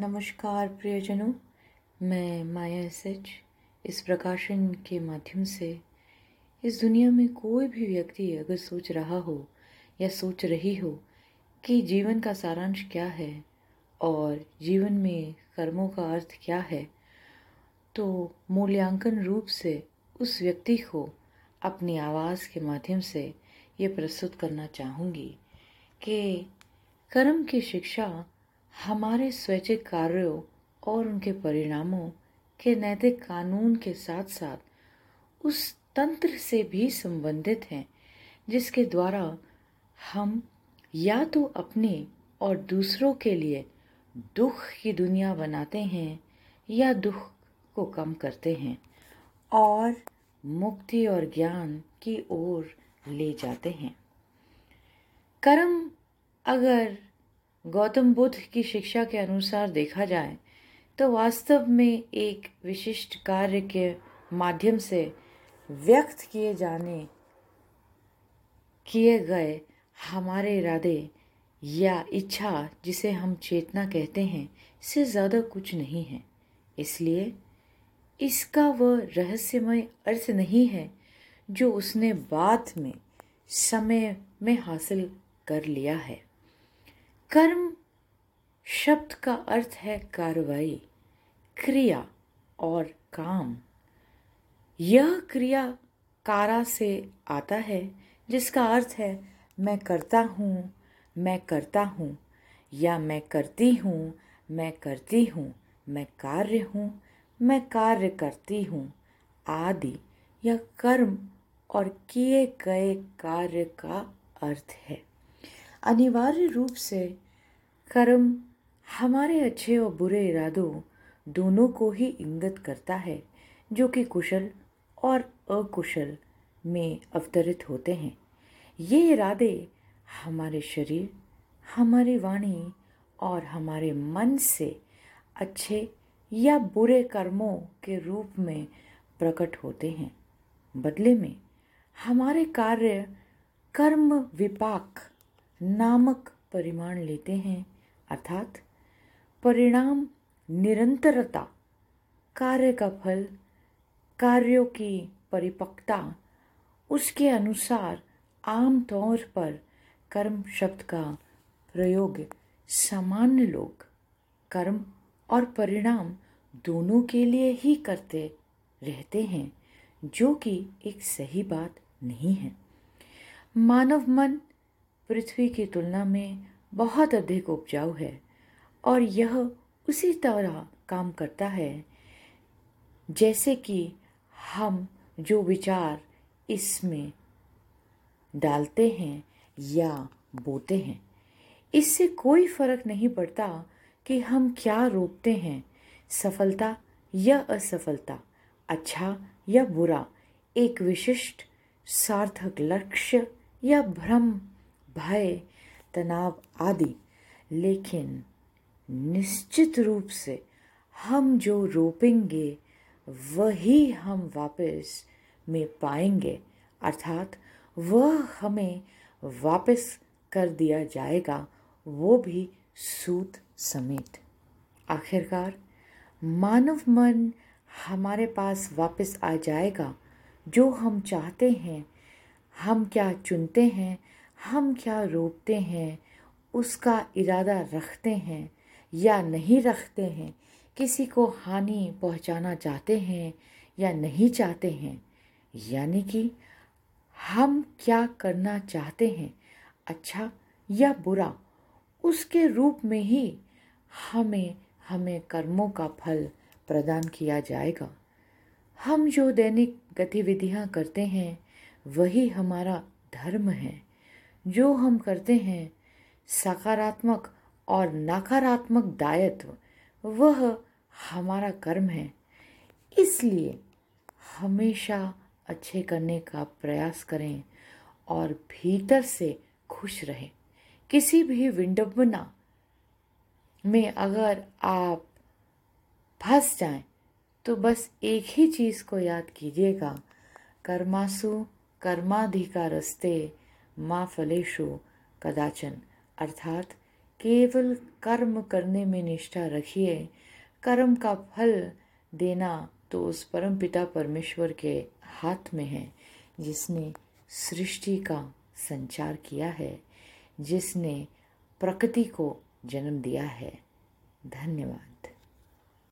नमस्कार प्रियजनों, मैं माया एस एच, इस प्रकाशन के माध्यम से इस दुनिया में कोई भी व्यक्ति अगर सोच रहा हो या सोच रही हो कि जीवन का सारांश क्या है और जीवन में कर्मों का अर्थ क्या है तो मूल्यांकन रूप से उस व्यक्ति को अपनी आवाज़ के माध्यम से ये प्रस्तुत करना चाहूँगी कि कर्म की शिक्षा हमारे स्वैच्छिक कार्यों और उनके परिणामों के नैतिक कानून के साथ साथ उस तंत्र से भी संबंधित हैं, जिसके द्वारा हम या तो अपने और दूसरों के लिए दुख की दुनिया बनाते हैं या दुख को कम करते हैं और मुक्ति और ज्ञान की ओर ले जाते हैं। कर्म अगर गौतम बुद्ध की शिक्षा के अनुसार देखा जाए तो वास्तव में एक विशिष्ट कार्य के माध्यम से व्यक्त किए जाने, किए गए हमारे इरादे या इच्छा जिसे हम चेतना कहते हैं से ज़्यादा कुछ नहीं है। इसलिए इसका वह रहस्यमय अर्थ नहीं है जो उसने बाद में, समय में हासिल कर लिया है। कर्म शब्द का अर्थ है कार्रवाई, क्रिया और काम। यह क्रिया कारा से आता है, जिसका अर्थ है, मैं करता हूँ, मैं करता हूँ, या मैं करती हूँ, मैं करती हूँ, मैं कार्य हूँ, मैं कार्य करती हूँ, आदि। यह कर्म और किए गए कार्य का अर्थ है। अनिवार्य रूप से कर्म हमारे अच्छे और बुरे इरादों दोनों को ही इंगित करता है, जो कि कुशल और अकुशल में अवतरित होते हैं। ये इरादे हमारे शरीर, हमारी वाणी और हमारे मन से अच्छे या बुरे कर्मों के रूप में प्रकट होते हैं। बदले में, हमारे कार्य कर्म विपाक नामक परिमाण लेते हैं, अर्थात परिणाम निरंतरता, कार्य का फल, कार्यों की परिपक्वता, उसके अनुसार आम तौर पर कर्म शब्द का प्रयोग सामान्य लोग कर्म और परिणाम दोनों के लिए ही करते रहते हैं, जो कि एक सही बात नहीं है। मानव मन पृथ्वी की तुलना में बहुत अधिक उपजाऊ है और यह उसी तरह काम करता है। जैसे कि हम जो विचार इसमें डालते हैं या बोते हैं, इससे कोई फ़र्क नहीं पड़ता कि हम क्या रोकते हैं, सफलता या असफलता अच्छा या बुरा, एक विशिष्ट सार्थक लक्ष्य या भ्रम भय, तनाव आदि। लेकिन निश्चित रूप से हम जो रोपेंगे, वही हम वापस में पाएँगे। अर्थात वह हमें वापस कर दिया जाएगा, वो भी सूत समेत। आखिरकार मानव मन हमारे पास वापस आ जाएगा। जो हम चाहते हैं, हम क्या चुनते हैं हम क्या रोकते हैं? उसका इरादा रखते हैं या नहीं रखते हैं? किसी को हानि पहुंचाना चाहते हैं या नहीं चाहते हैं? यानी कि हम क्या करना चाहते हैं? अच्छा या बुरा? उसके रूप में ही हमें हमें कर्मों का फल प्रदान किया जाएगा। हम जो दैनिक गतिविधियाँ करते हैं, वही हमारा धर्म है। जो हम करते हैं, सकारात्मक और नकारात्मक दायित्व, वह हमारा कर्म है। इसलिए हमेशा अच्छे करने का प्रयास करें और भीतर से खुश रहें। किसी भी विडम्बना में अगर आप फंस जाएँ तो बस एक ही चीज़ को याद कीजिएगा, कर्मासु कर्माधिकारस्ते माँ फलेशु कदाचन। अर्थात केवल कर्म करने में निष्ठा रखिए। कर्म का फल देना तो उस परम पिता परमेश्वर के हाथ में है, जिसने सृष्टि का संचार किया है, जिसने प्रकृति को जन्म दिया है। धन्यवाद।